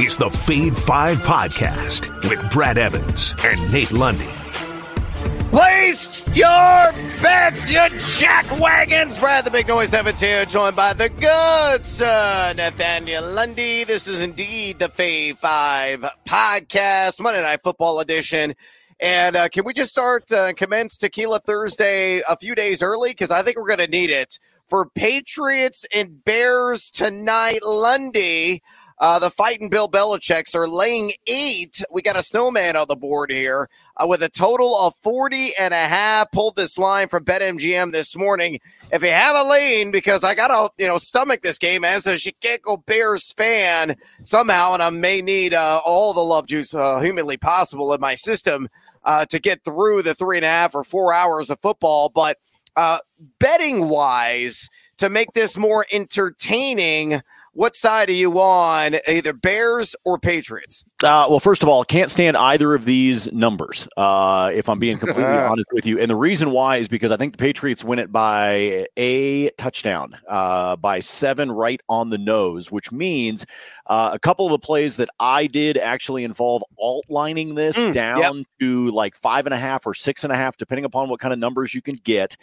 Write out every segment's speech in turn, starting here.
is the Fade 5 Podcast with Brad Evans and Nate Lundy. Place your bets, you jack wagons. Brad the Big Noise Evans here, joined by the good sir, Nathaniel Lundy. This is indeed the Fade 5 Podcast, Monday Night Football Edition. And uh, can we just start uh, commence Tequila Thursday a few days early? Because I think we're going to need it for Patriots and Bears tonight. Lundy, uh, the fighting Bill Belichick's are laying eight. We got a snowman on the board here uh, with a total of 40 and a half. Pulled this line from BetMGM this morning. If you have a lane, because I got to, you know, stomach this game as a Chicago Bears fan somehow, and I may need uh, all the love juice uh, humanly possible in my system uh, to get through the three and a half or four hours of football. But uh, betting wise, to make this more entertaining, what side are you on, either Bears or Patriots? Uh, well, first of all, can't stand either of these numbers, uh, if I'm being completely honest with you. And the reason why is because I think the Patriots win it by a touchdown, uh, by seven right on the nose, which means uh, a couple of the plays that I did actually involve alt lining this mm, down yep. to like five and a half or six and a half, depending upon what kind of numbers you can get.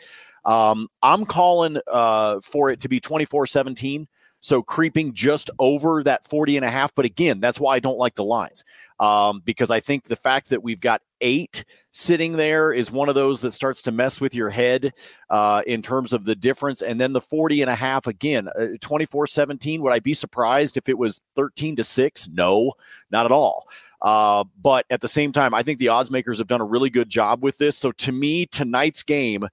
Um, I'm calling uh, for it to be 24 17. So creeping just over that 40 and a half. But again, that's why I don't like the lines um, because I think the fact that we've got eight sitting there is one of those that starts to mess with your head uh, in terms of the difference. And then the 40 and a half again, uh, 24 17. Would I be surprised if it was 13 to 6? No, not at all. Uh, but at the same time, I think the odds makers have done a really good job with this. So to me, tonight's game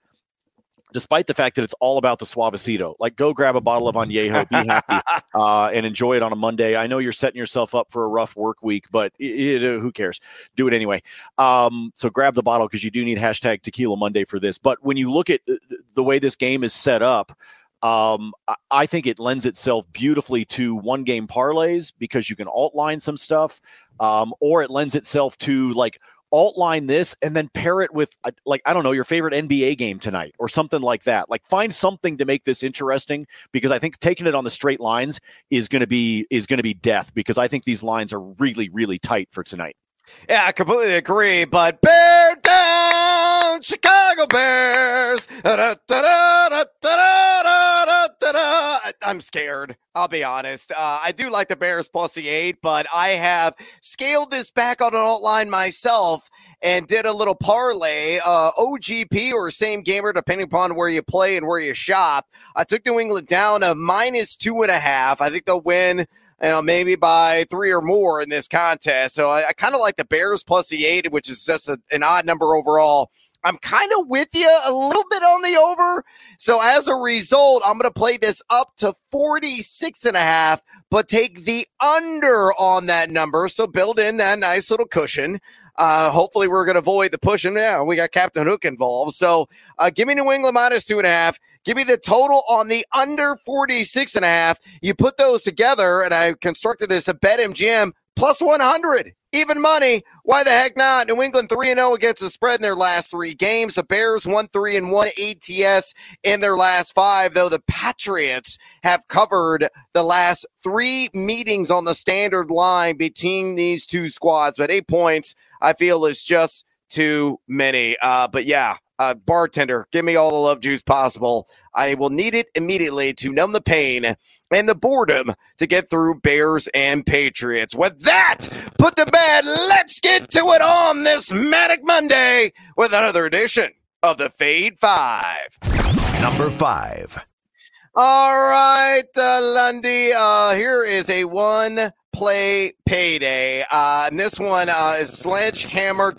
despite the fact that it's all about the suavecito. Like, go grab a bottle of añejo, be happy, uh, and enjoy it on a Monday. I know you're setting yourself up for a rough work week, but it, it, who cares? Do it anyway. Um, so grab the bottle because you do need hashtag Tequila Monday for this. But when you look at uh, the way this game is set up, um, I think it lends itself beautifully to one game parlays because you can alt line some stuff, um, or it lends itself to like alt line this and then pair it with uh, like I don't know your favorite NBA game tonight or something like that. Like find something to make this interesting because I think taking it on the straight lines is going to be is going to be death because I think these lines are really really tight for tonight. Yeah, I completely agree. But bear down, Chicago Bears. I'm scared. I'll be honest. Uh, I do like the Bears plus the eight, but I have scaled this back on an alt line myself and did a little parlay, uh, OGP or same gamer, depending upon where you play and where you shop. I took New England down a minus two and a half. I think they'll win you know, maybe by three or more in this contest. So I, I kind of like the Bears plus the eight, which is just a, an odd number overall. I'm kind of with you a little bit on the over. So as a result, I'm going to play this up to 46 and a half, but take the under on that number. So build in that nice little cushion. Uh, hopefully, we're going to avoid the pushing. Yeah, we got Captain Hook involved. So uh, give me New England minus two and a half. Give me the total on the under 46 and a half. You put those together, and I constructed this a at BetMGM plus 100. Even money. Why the heck not? New England 3 0 against the spread in their last three games. The Bears 1 3 and 1 ATS in their last five, though the Patriots have covered the last three meetings on the standard line between these two squads. But eight points, I feel, is just too many. Uh, but yeah, uh, bartender, give me all the love juice possible. I will need it immediately to numb the pain and the boredom to get through Bears and Patriots. With that, put to bed, let's get to it on this Manic Monday with another edition of the Fade Five. Number five. All right, uh, Lundy. Uh, here is a one play payday. Uh, and this one uh, is sledgehammer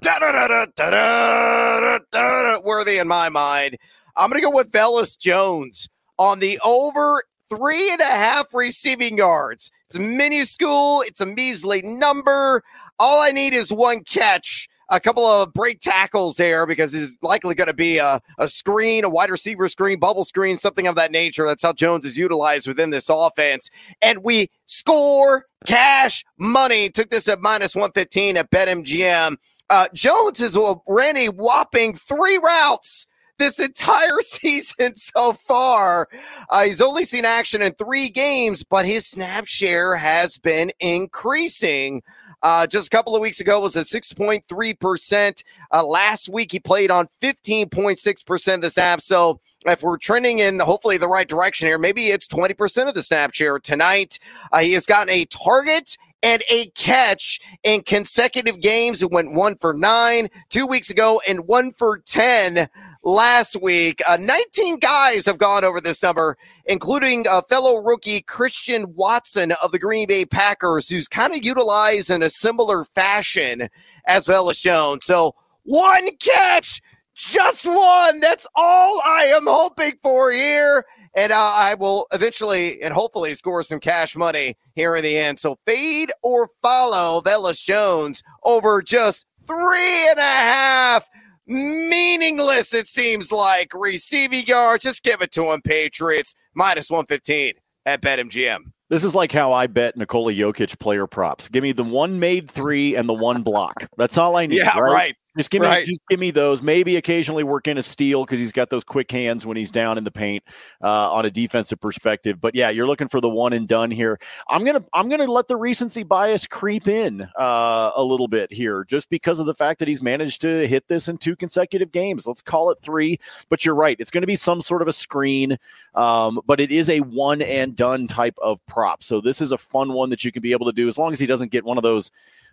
worthy in my mind. I'm going to go with Velus Jones on the over three and a half receiving yards. It's a minuscule, it's a measly number. All I need is one catch a couple of break tackles there because it's likely going to be a, a screen, a wide receiver screen, bubble screen, something of that nature. That's how Jones is utilized within this offense. And we score cash money. Took this at minus 115 at BetMGM. Uh, Jones is ran a whopping three routes this entire season so far. Uh, he's only seen action in three games, but his snap share has been increasing. Uh, just a couple of weeks ago was at 6.3%. Uh, last week he played on 15.6% of the snaps. So if we're trending in hopefully the right direction here, maybe it's 20% of the snap share tonight. Uh, he has gotten a target and a catch in consecutive games. It went one for nine two weeks ago and one for 10 last week. Uh, 19 guys have gone over this number, including a fellow rookie Christian Watson of the Green Bay Packers, who's kind of utilized in a similar fashion as well as shown. So one catch, just one. That's all I am hoping for here and uh, I will eventually and hopefully score some cash money here in the end. So fade or follow Velus Jones over just three and a half. Meaningless, it seems like. Receiving yards, just give it to him, Patriots. Minus 115 at BetMGM. This is like how I bet Nikola Jokic player props. Give me the one made three and the one block. That's all I need. yeah, right. right. Just give me, right. just give me those. Maybe occasionally work in a steal because he's got those quick hands when he's down in the paint uh, on a defensive perspective. But yeah, you're looking for the one and done here. I'm gonna, I'm gonna let the recency bias creep in uh, a little bit here, just because of the fact that he's managed to hit this in two consecutive games. Let's call it three. But you're right; it's going to be some sort of a screen, um, but it is a one and done type of prop. So this is a fun one that you can be able to do as long as he doesn't get one of those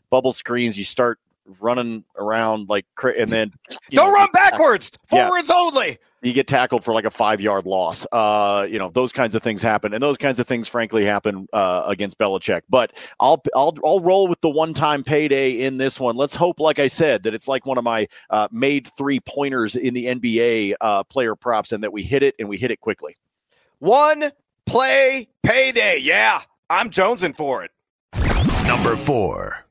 bubble screens. You start running around like and then don't know, run backwards forwards yeah. only. You get tackled for like a five yard loss. Uh you know those kinds of things happen and those kinds of things frankly happen uh against Belichick. But I'll I'll I'll roll with the one time payday in this one. Let's hope like I said that it's like one of my uh, made three pointers in the NBA uh player props and that we hit it and we hit it quickly. One play payday. Yeah I'm jonesing for it. Number four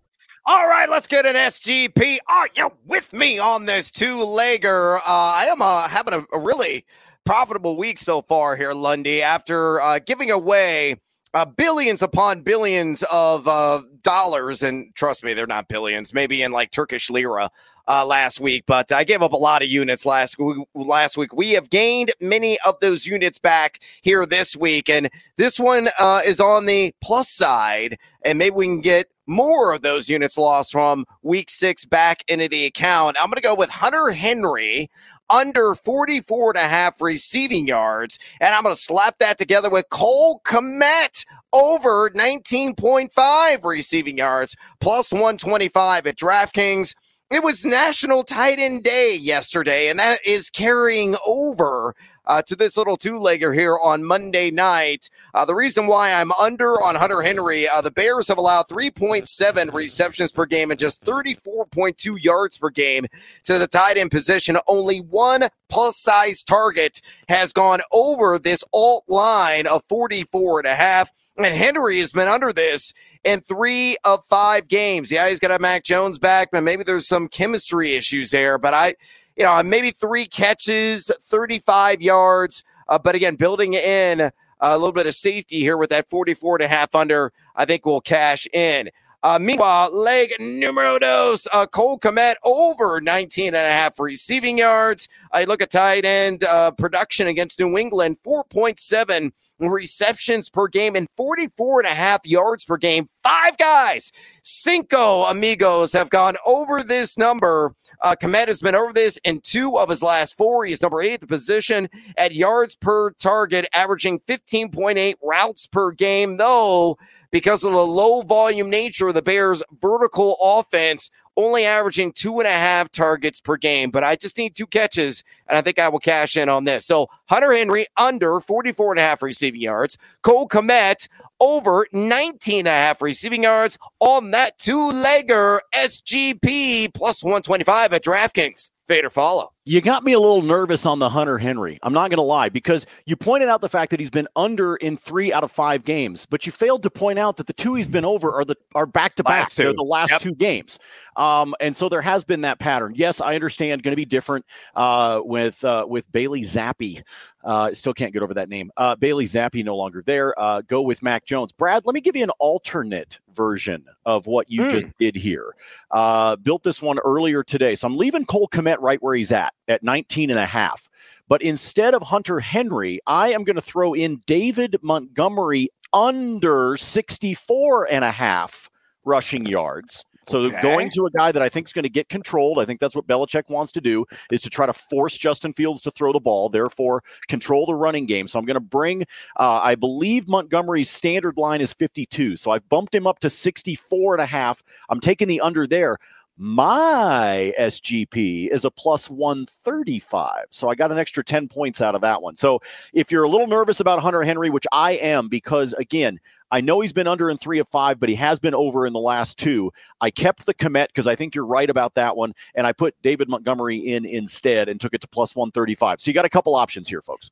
all right, let's get an SGP. Are you with me on this two legger? Uh, I am uh, having a, a, really profitable week so far here, Lundy, after uh, giving away uh, billions upon billions of uh, dollars. And trust me, they're not billions, maybe in like Turkish lira uh, last week, but I gave up a lot of units last last week. We have gained many of those units back here this week, and this one uh, is on the plus side, and maybe we can get more of those units lost from week six back into the account. I'm going to go with Hunter Henry under 44 and a half receiving yards. And I'm going to slap that together with Cole Kmet over 19.5 receiving yards plus 125 at DraftKings. It was National Tight End Day yesterday, and that is carrying over uh, to this little two legger here on Monday night. Uh, the reason why I'm under on Hunter Henry, uh, the Bears have allowed 3.7 receptions per game and just 34.2 yards per game to the tight end position. Only one plus size target has gone over this alt line of 44 and a half. And Henry has been under this in three of five games. Yeah, he's got a Mac Jones back, but maybe there's some chemistry issues there. But I, you know, maybe three catches, 35 yards. Uh, but again, building in a little bit of safety here with that 44 and a half under, I think will cash in. Uh, meanwhile, leg numero dos, uh, Cole Kmet over 19 and a half receiving yards. I look at tight end uh, production against New England, 4.7 receptions per game and 44 and a half yards per game. Five guys, cinco amigos have gone over this number. Uh, Kmet has been over this in two of his last four. He's number eight at the position at yards per target, averaging 15.8 routes per game, though because of the low volume nature of the Bears' vertical offense, only averaging two and a half targets per game. But I just need two catches, and I think I will cash in on this. So Hunter Henry under 44 and a half receiving yards. Cole Kmet over 19 and a half receiving yards on that two legger SGP plus 125 at DraftKings. Fade or follow. You got me a little nervous on the Hunter Henry. I'm not going to lie because you pointed out the fact that he's been under in three out of five games, but you failed to point out that the two he's been over are the are back to back. They're the last yep. two games, um, and so there has been that pattern. Yes, I understand. Going to be different uh, with uh, with Bailey Zappe uh, still can't get over that name. Uh, Bailey Zappe no longer there. Uh, go with Mac Jones. Brad, let me give you an alternate version of what you mm. just did here. Uh, built this one earlier today. So I'm leaving Cole Kmet right where he's at, at 19 and a half. But instead of Hunter Henry, I am going to throw in David Montgomery under 64 and a half rushing yards. So okay. going to a guy that I think is going to get controlled. I think that's what Belichick wants to do is to try to force Justin Fields to throw the ball, therefore control the running game. So I'm going to bring, uh, I believe Montgomery's standard line is 52. So I've bumped him up to 64 and a half. I'm taking the under there. My SGP is a plus 135. So I got an extra 10 points out of that one. So if you're a little nervous about Hunter Henry, which I am, because again, I know he's been under in three of five, but he has been over in the last two. I kept the Kmet because I think you're right about that one. And I put David Montgomery in instead and took it to plus 135. So you got a couple options here, folks.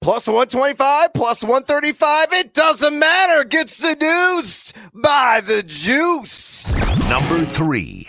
Plus 125, plus 135. It doesn't matter. Get seduced by the juice. Number three.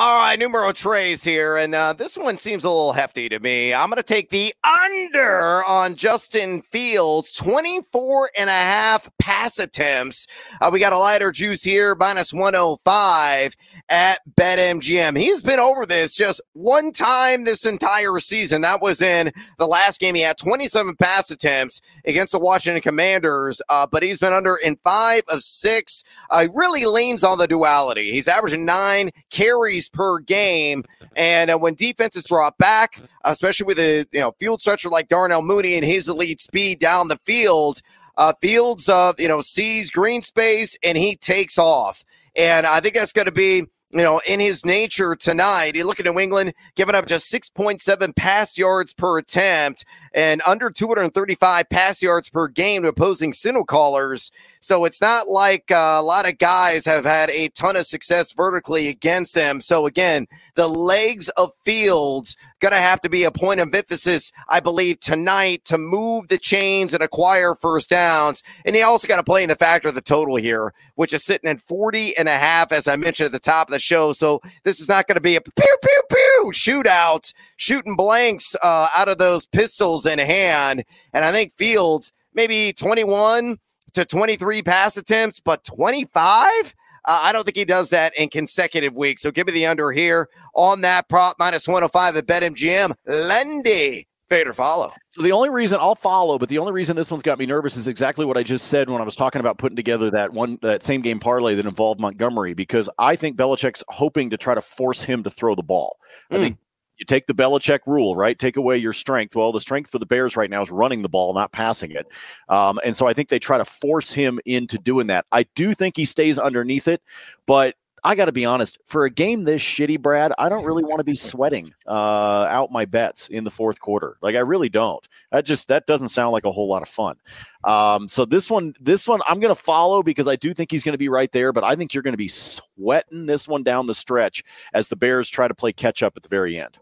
All right, numero trays here, and uh, this one seems a little hefty to me. I'm going to take the under on Justin Fields, 24 and a half pass attempts. Uh, we got a lighter juice here, minus 105 at BetMGM. He's been over this just one time this entire season. That was in the last game. He had 27 pass attempts against the Washington Commanders, uh, but he's been under in five of six. Uh, he really leans on the duality. He's averaging nine carries per game. And uh, when defenses drop back, especially with a you know field stretcher like Darnell Mooney and his elite speed down the field, uh, Fields uh, you know sees green space and he takes off. And I think that's going to be you know, in his nature tonight. You look at New England giving up just 6.7 pass yards per attempt and under 235 pass yards per game to opposing signal callers. So it's not like uh, a lot of guys have had a ton of success vertically against them. So again, the legs of Fields going to have to be a point of emphasis, I believe, tonight to move the chains and acquire first downs. And he also got to play in the factor of the total here, which is sitting at 40 and a half, as I mentioned at the top of the show. So this is not going to be a pew, pew, pew shootout, shooting blanks uh, out of those pistols in hand. And I think Fields, maybe 21 to 23 pass attempts, but 25? Uh, I don't think he does that in consecutive weeks. So give me the under here on that prop minus 105 at BetMGM. Lundy, fade or follow. So the only reason I'll follow, but the only reason this one's got me nervous is exactly what I just said when I was talking about putting together that one that same game parlay that involved Montgomery because I think Belichick's hoping to try to force him to throw the ball. Mm. I hmm. think you take the Belichick rule, right? Take away your strength. Well, the strength for the Bears right now is running the ball, not passing it. Um, and so I think they try to force him into doing that. I do think he stays underneath it, but I got to be honest, for a game this shitty, Brad, I don't really want to be sweating uh, out my bets in the fourth quarter. Like I really don't. That just that doesn't sound like a whole lot of fun. Um, so this one, this one, I'm going to follow because I do think he's going to be right there. But I think you're going to be sweating this one down the stretch as the Bears try to play catch up at the very end.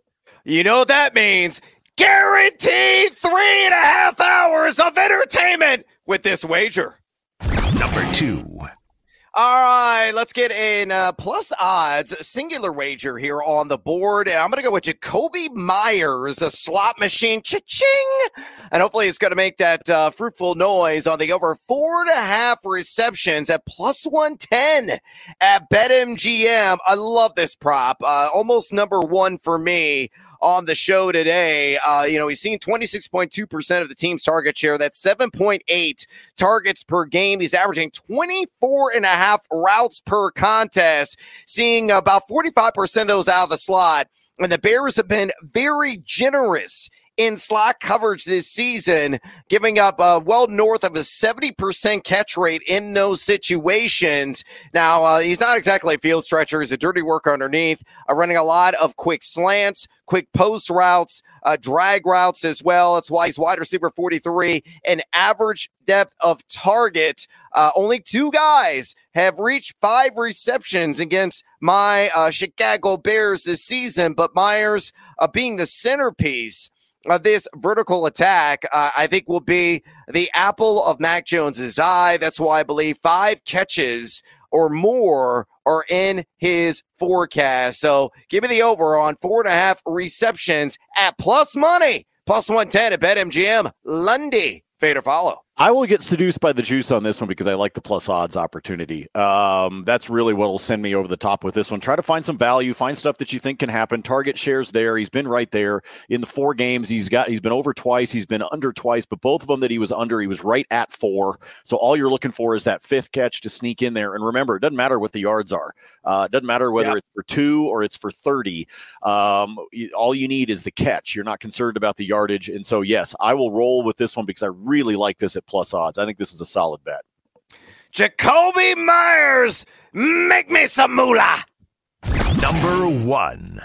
You know what that means? Guaranteed three and a half hours of entertainment with this wager. Number two. All right, let's get in uh, plus odds singular wager here on the board. And I'm going to go with Jakobi Meyers, a slot machine, cha-ching. And hopefully it's going to make that uh, fruitful noise on the over four and a half receptions at plus 110 at BetMGM. I love this prop. Uh, almost number one for me on the show today. Uh, you know, he's seen 26.2% of the team's target share. That's 7.8 targets per game. He's averaging 24 and a half routes per contest, seeing about 45% of those out of the slot. And the Bears have been very generous in slot coverage this season, giving up uh, well north of a 70% catch rate in those situations. Now, uh, he's not exactly a field stretcher. He's a dirty worker underneath, uh, running a lot of quick slants, quick post routes, uh, drag routes as well. That's why he's wide receiver 43 an average depth of target. Uh, only two guys have reached five receptions against my uh, Chicago Bears this season, but Meyers uh, being the centerpiece of this vertical attack, uh, I think will be the apple of Mac Jones's eye. That's why I believe five catches or more are in his forecast. So give me the over on four and a half receptions at plus money, plus 110 at BetMGM. Lundy, fade or follow. I will get seduced by the juice on this one because I like the plus odds opportunity. Um, that's really what will send me over the top with this one. Try to find some value, find stuff that you think can happen. Target shares there. He's been right there in the four games. He's got he's been over twice. He's been under twice, but both of them that he was under, he was right at four. So all you're looking for is that fifth catch to sneak in there. And remember, it doesn't matter what the yards are. Uh, it doesn't matter whether yep. it's for two or it's for thirty. Um, all you need is the catch. You're not concerned about the yardage. And so yes, I will roll with this one because I really like this at plus odds. I think this is a solid bet. Jakobi Meyers, make me some moolah. Number one.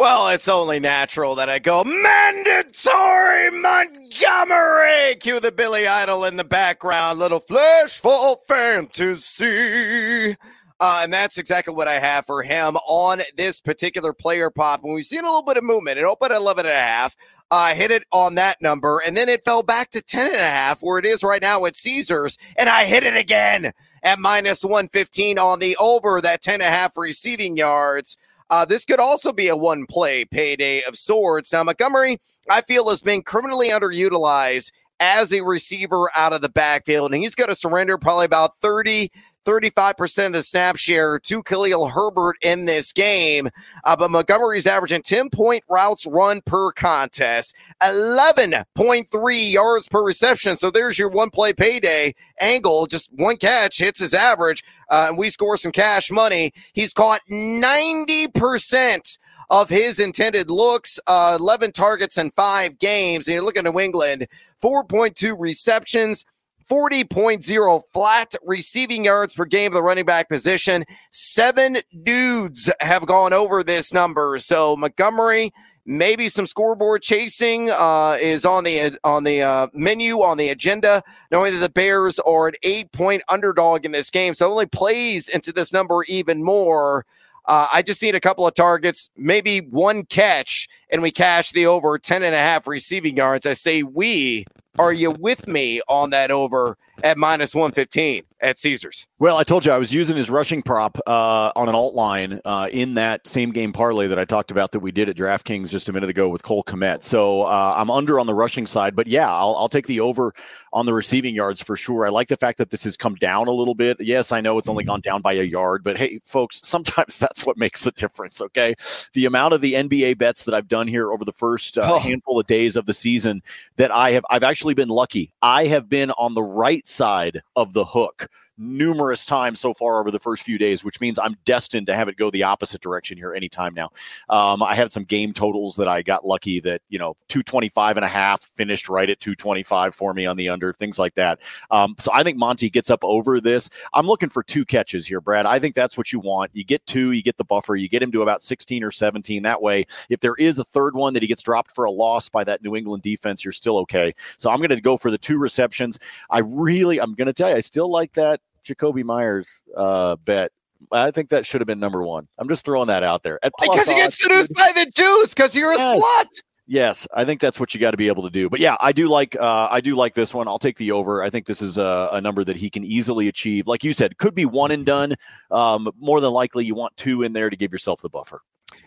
Well, it's only natural that I go mandatory Montgomery. Cue the Billy Idol in the background, little flashful fantasy. Uh, and that's exactly what I have for him on this particular player pop. And we've seen a little bit of movement. It opened at 11 and a half. I uh, hit it on that number, and then it fell back to 10 and a half, where it is right now at Caesars, and I hit it again at minus 115 on the over that 10 and a half receiving yards. Uh, this could also be a one play payday of sorts. Now, Montgomery, I feel, has been criminally underutilized as a receiver out of the backfield, and he's going to surrender probably about 30 35% of the snap share to Khalil Herbert in this game. Uh, but Montgomery's averaging 10 point routes run per contest, 11.3 yards per reception. So there's your one play payday angle. Just one catch hits his average, uh, and we score some cash money. He's caught 90% of his intended looks, uh, 11 targets in five games. And you look at New England, 4.2 receptions. 40.0 flat receiving yards per game of the running back position. Seven dudes have gone over this number. So Montgomery, maybe some scoreboard chasing uh, is on the on the uh, menu on the agenda. Knowing that the Bears are an eight point underdog in this game, so only plays into this number even more. Uh, I just need a couple of targets, maybe one catch, and we cash the over 10 and a half receiving yards. I say we are you with me on that over at minus 115 at Caesars? Well, I told you I was using his rushing prop uh, on an alt line uh, in that same game parlay that I talked about that we did at DraftKings just a minute ago with Cole Kmet. So uh, I'm under on the rushing side, but yeah, I'll, I'll, take the over on the receiving yards for sure. I like the fact that this has come down a little bit. Yes, I know it's only gone down by a yard, but hey, folks, sometimes that's what makes the difference. Okay, the amount of the NBA bets that I've done here over the first uh, oh. handful of days of the season that I have, I've actually been lucky. I have been on the right side of the hook numerous times so far over the first few days, which means I'm destined to have it go the opposite direction here anytime now. Um, I had some game totals that I got lucky that, you know, 225 and a half finished right at 225 for me on the under, things like that. Um, so I think Monty gets up over this. I'm looking for two catches here, Brad. I think that's what you want. You get two, you get the buffer, you get him to about 16 or 17. That way, if there is a third one that he gets dropped for a loss by that New England defense, you're still okay. So I'm going to go for the two receptions. I really, I'm going to tell you, I still like that Jakobi Meyers uh, bet. I think that should have been number one. I'm just throwing that out there. because you get seduced by the juice because you're a yes. slut. Yes, I think that's what you got to be able to do. But yeah, I do like uh, I do like this one. I'll take the over. I think this is a, a, number that he can easily achieve. Like you said, could be one and done. Um, more than likely, you want two in there to give yourself the buffer.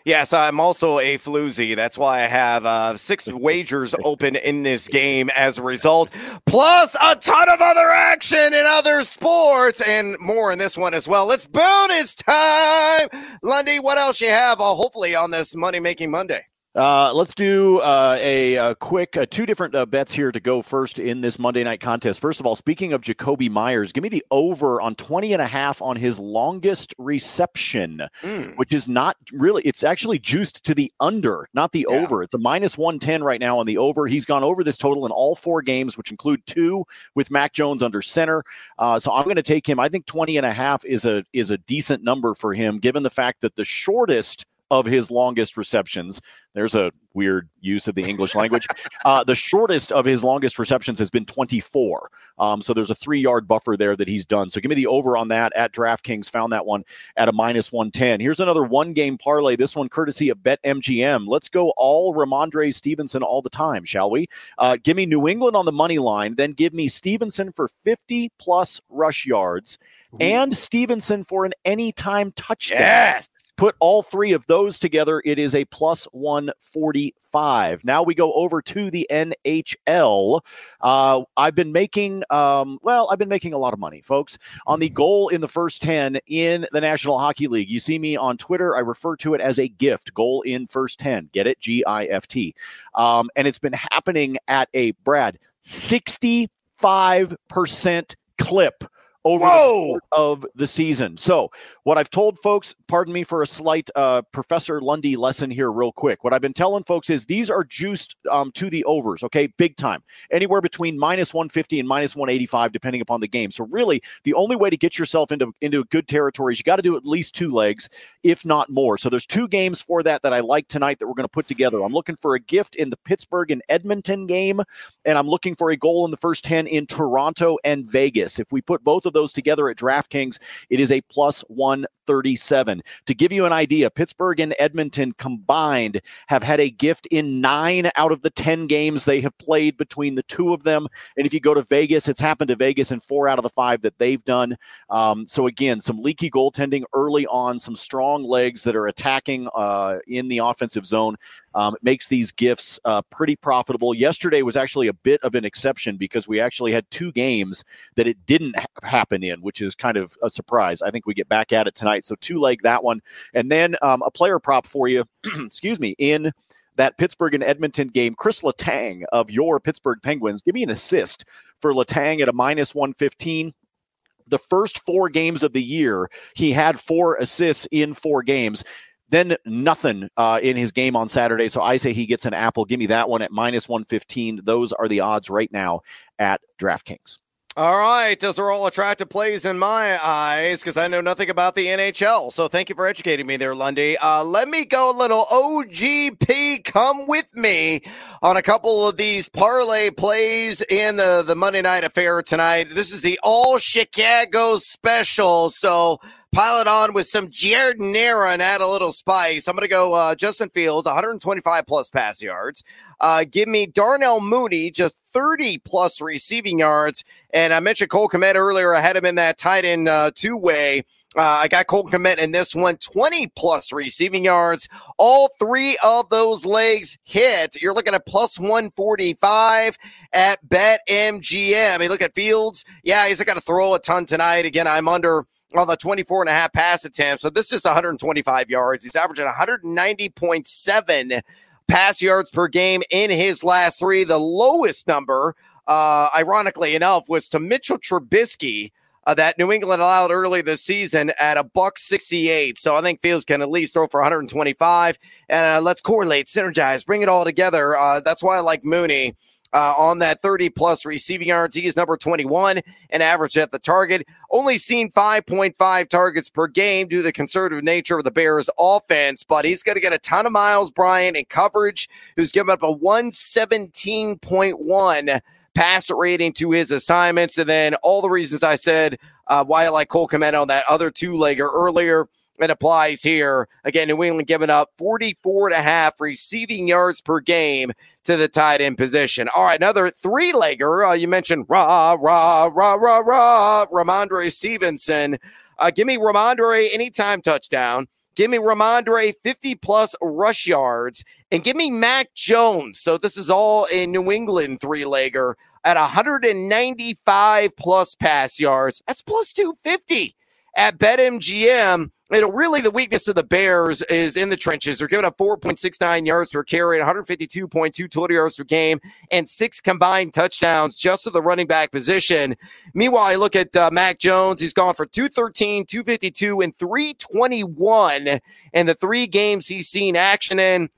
Yes, I'm also a floozy. That's why I have uh, six wagers open in this game as a result, plus a ton of other action in other sports and more in this one as well. It's bonus time. Lundy, what else you have? Uh, hopefully on this Money Making Monday. Uh, let's do uh, a, a, quick uh, two different uh, bets here to go first in this Monday night contest. First of all, speaking of Jakobi Meyers, give me the over on 20 and a half on his longest reception, mm. which is not really, it's actually juiced to the under, not the yeah. over. It's a minus 110 right now on the over. He's gone over this total in all four games, which include two with Mac Jones under center. Uh, so I'm going to take him. I think 20 and a half is a, is a decent number for him, given the fact that the shortest of his longest receptions. There's a weird use of the English language. Uh, the shortest of his longest receptions has been 24. Um, so there's a three yard buffer there that he's done. So give me the over on that at DraftKings. Found that one at a minus 110. Here's another one game parlay. This one courtesy of BetMGM. Let's go all Rhamondre Stevenson all the time, shall we? Uh, give me New England on the money line. Then give me Stevenson for 50 plus rush yards and Stevenson for an anytime touchdown. Yes. Put all three of those together, it is a plus 145. Now we go over to the NHL. Uh, I've been making, um, well, I've been making a lot of money, folks, on the goal in the first 10 in the National Hockey League. You see me on Twitter. I refer to it as a gift goal in first 10. Get it? G I F T. Um, and it's been happening at a, Brad, 65% clip over Whoa! the of the season. So, what I've told folks, pardon me for a slight uh, Professor Lundy lesson here, real quick. What I've been telling folks is these are juiced um, to the overs, okay, big time, anywhere between minus 150 and minus 185, depending upon the game. So, really, the only way to get yourself into into good territory is you got to do at least two legs, if not more. So, there's two games for that that I like tonight that we're going to put together. I'm looking for a gift in the Pittsburgh and Edmonton game, and I'm looking for a goal in the first 10 in Toronto and Vegas. If we put both of those together at DraftKings, it is a plus one 137. To give you an idea, Pittsburgh and Edmonton combined have had a gift in nine out of the 10 games they have played between the two of them. And if you go to Vegas, it's happened to Vegas in four out of the five that they've done. Um, so, again, some leaky goaltending early on, some strong legs that are attacking uh, in the offensive zone. Um, makes these gifts uh, pretty profitable. Yesterday was actually a bit of an exception because we actually had two games that it didn't ha- happen in, which is kind of a surprise. I think we get back at it tonight. So two leg that one, and then um, a player prop for you. excuse me in that Pittsburgh and Edmonton game. Chris Letang of your Pittsburgh Penguins, give me an assist for Letang at a minus one fifteen the first four games of the year, he had four assists in four games. Then nothing uh, in his game on Saturday. So I say he gets an apple. Give me that one at minus 115. Those are the odds right now at DraftKings. All right, those are all attractive plays in my eyes because I know nothing about the NHL. So thank you for educating me there, Lundy. Uh, let me go a little OGP. Come with me on a couple of these parlay plays in the, the Monday night affair tonight. This is the All Chicago special. So pile it on with some giardiniera and add a little spice. I'm going to go uh, Justin Fields, 125 plus pass yards. Uh, give me Darnell Mooney, just 30 plus receiving yards. And I mentioned Cole Kmet earlier. I had him in that tight end uh, two way. Uh, I got Cole Kmet in this one, 20 plus receiving yards. All three of those legs hit. You're looking at plus 145 at BetMGM. I mean, look at Fields. Yeah, he's got to throw a ton tonight. Again, I'm under on the 24 and a half pass attempts. So this is 125 yards. He's averaging 190.7 pass yards per game in his last three. The lowest number, uh, ironically enough, was to Mitchell Trubisky. Uh, that New England allowed early this season at a buck 68. So I think Fields can at least throw for 125. And uh, let's correlate, synergize, bring it all together. Uh, that's why I like Mooney uh, on that 30 plus receiving yards. He is number 21 and average at the target. Only seen 5.5 targets per game due to the conservative nature of the Bears offense, but he's going to get a ton of miles, Bryant in coverage, who's given up a 117.1 passer rating to his assignments. And then all the reasons I said uh, why I like Cole Kmet on that other two legger earlier. It applies here. Again, New England giving up 44 and a half receiving yards per game to the tight end position. All right, another three legger. Uh, you mentioned rah, rah, rah, rah, rah, Rhamondre Stevenson. Uh, give me Rhamondre anytime touchdown. Give me Rhamondre 50 plus rush yards and give me Mac Jones. So this is all a New England three legger at 195 plus pass yards. That's plus 250 at BetMGM. It'll really the weakness of the Bears is in the trenches. They're giving up 4.69 yards per carry, 152.2 total yards per game, and six combined touchdowns just to the running back position. Meanwhile, I look at uh, Mac Jones. He's gone for 213, 252, and 321 in the three games he's seen action in.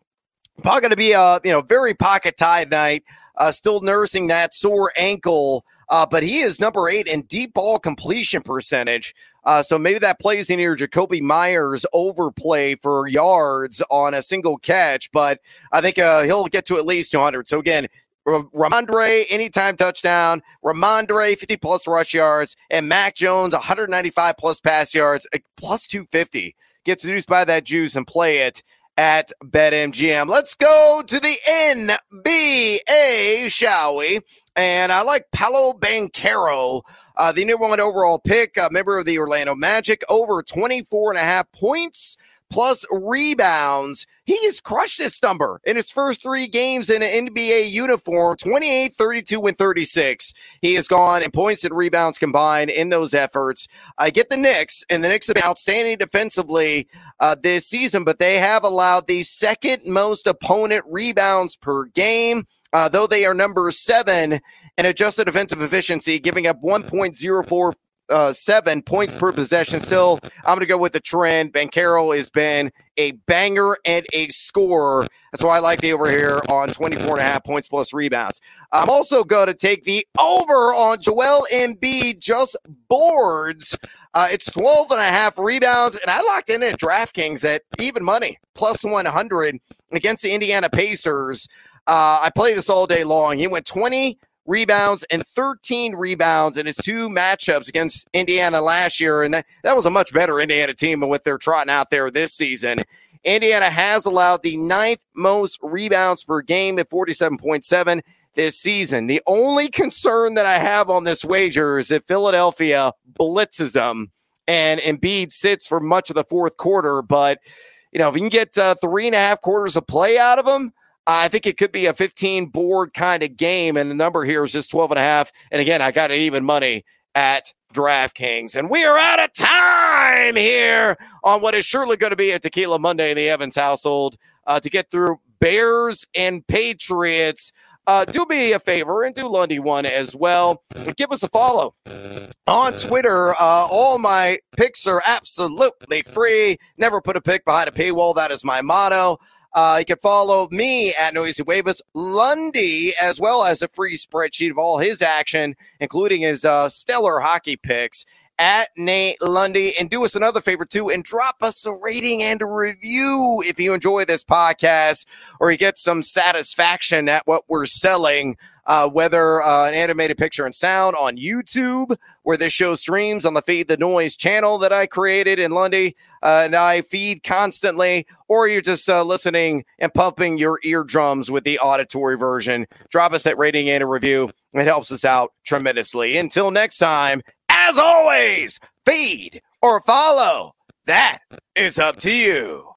Probably going to be a you know very pocket tied night. Uh, still nursing that sore ankle. Uh, but he is number eight in deep ball completion percentage. Uh, so maybe that plays in your Jakobi Meyers overplay for yards on a single catch, but I think uh, he'll get to at least 200. So again, Rhamondre, anytime touchdown, Rhamondre, 50 plus rush yards, and Mac Jones, 195 plus pass yards, plus 250. Gets reduced by that juice and play it at BetMGM. Let's go to the NBA, shall we? And I like Paolo Banchero uh, the number one overall pick, a member of the Orlando Magic, over 24 and a half points plus rebounds. He has crushed this number in his first three games in an NBA uniform 28, 32, and 36. He has gone in points and rebounds combined in those efforts. I get the Knicks, and the Knicks have been outstanding defensively uh, this season, but they have allowed the second most opponent rebounds per game, uh, though they are number seven in adjusted defensive efficiency, giving up 1.04 uh, seven points per possession. Still, I'm going to go with the trend. Banchero has been a banger and a scorer. That's why I like the over here on 24 and a half points plus rebounds. I'm also going to take the over on Joel Embiid just boards. Uh, it's 12 and a half rebounds, and I locked in at DraftKings at even money, plus 100 against the Indiana Pacers. Uh, I play this all day long. He went 20, rebounds and 13 rebounds in his two matchups against Indiana last year. And that, that was a much better Indiana team than what they're trotting out there this season. Indiana has allowed the ninth most rebounds per game at 47.7 this season. The only concern that I have on this wager is if Philadelphia blitzes them and Embiid sits for much of the fourth quarter. But, you know, if you can get uh, three and a half quarters of play out of them, I think it could be a 15 board kind of game, and the number here is just 12 and a half. And again, I got it even money at DraftKings. And we are out of time here on what is surely going to be a Tequila Monday in the Evans household uh, to get through Bears and Patriots. Uh, do me a favor and do Lundy one as well. Give us a follow on Twitter. Uh, all my picks are absolutely free. Never put a pick behind a paywall. That is my motto. Uh, you can follow me at Noisy Wavis Lundy, as well as a free spreadsheet of all his action, including his uh, stellar hockey picks at Nate Lundy. And do us another favor too and drop us a rating and a review if you enjoy this podcast or you get some satisfaction at what we're selling uh, whether uh, an animated picture and sound on YouTube, where this show streams on the Feed the Noise channel that I created in Lundy uh, and I feed constantly, or you're just uh, listening and pumping your eardrums with the auditory version. Drop us that rating and a review. It helps us out tremendously. Until next time, as always, feed or follow. That is up to you.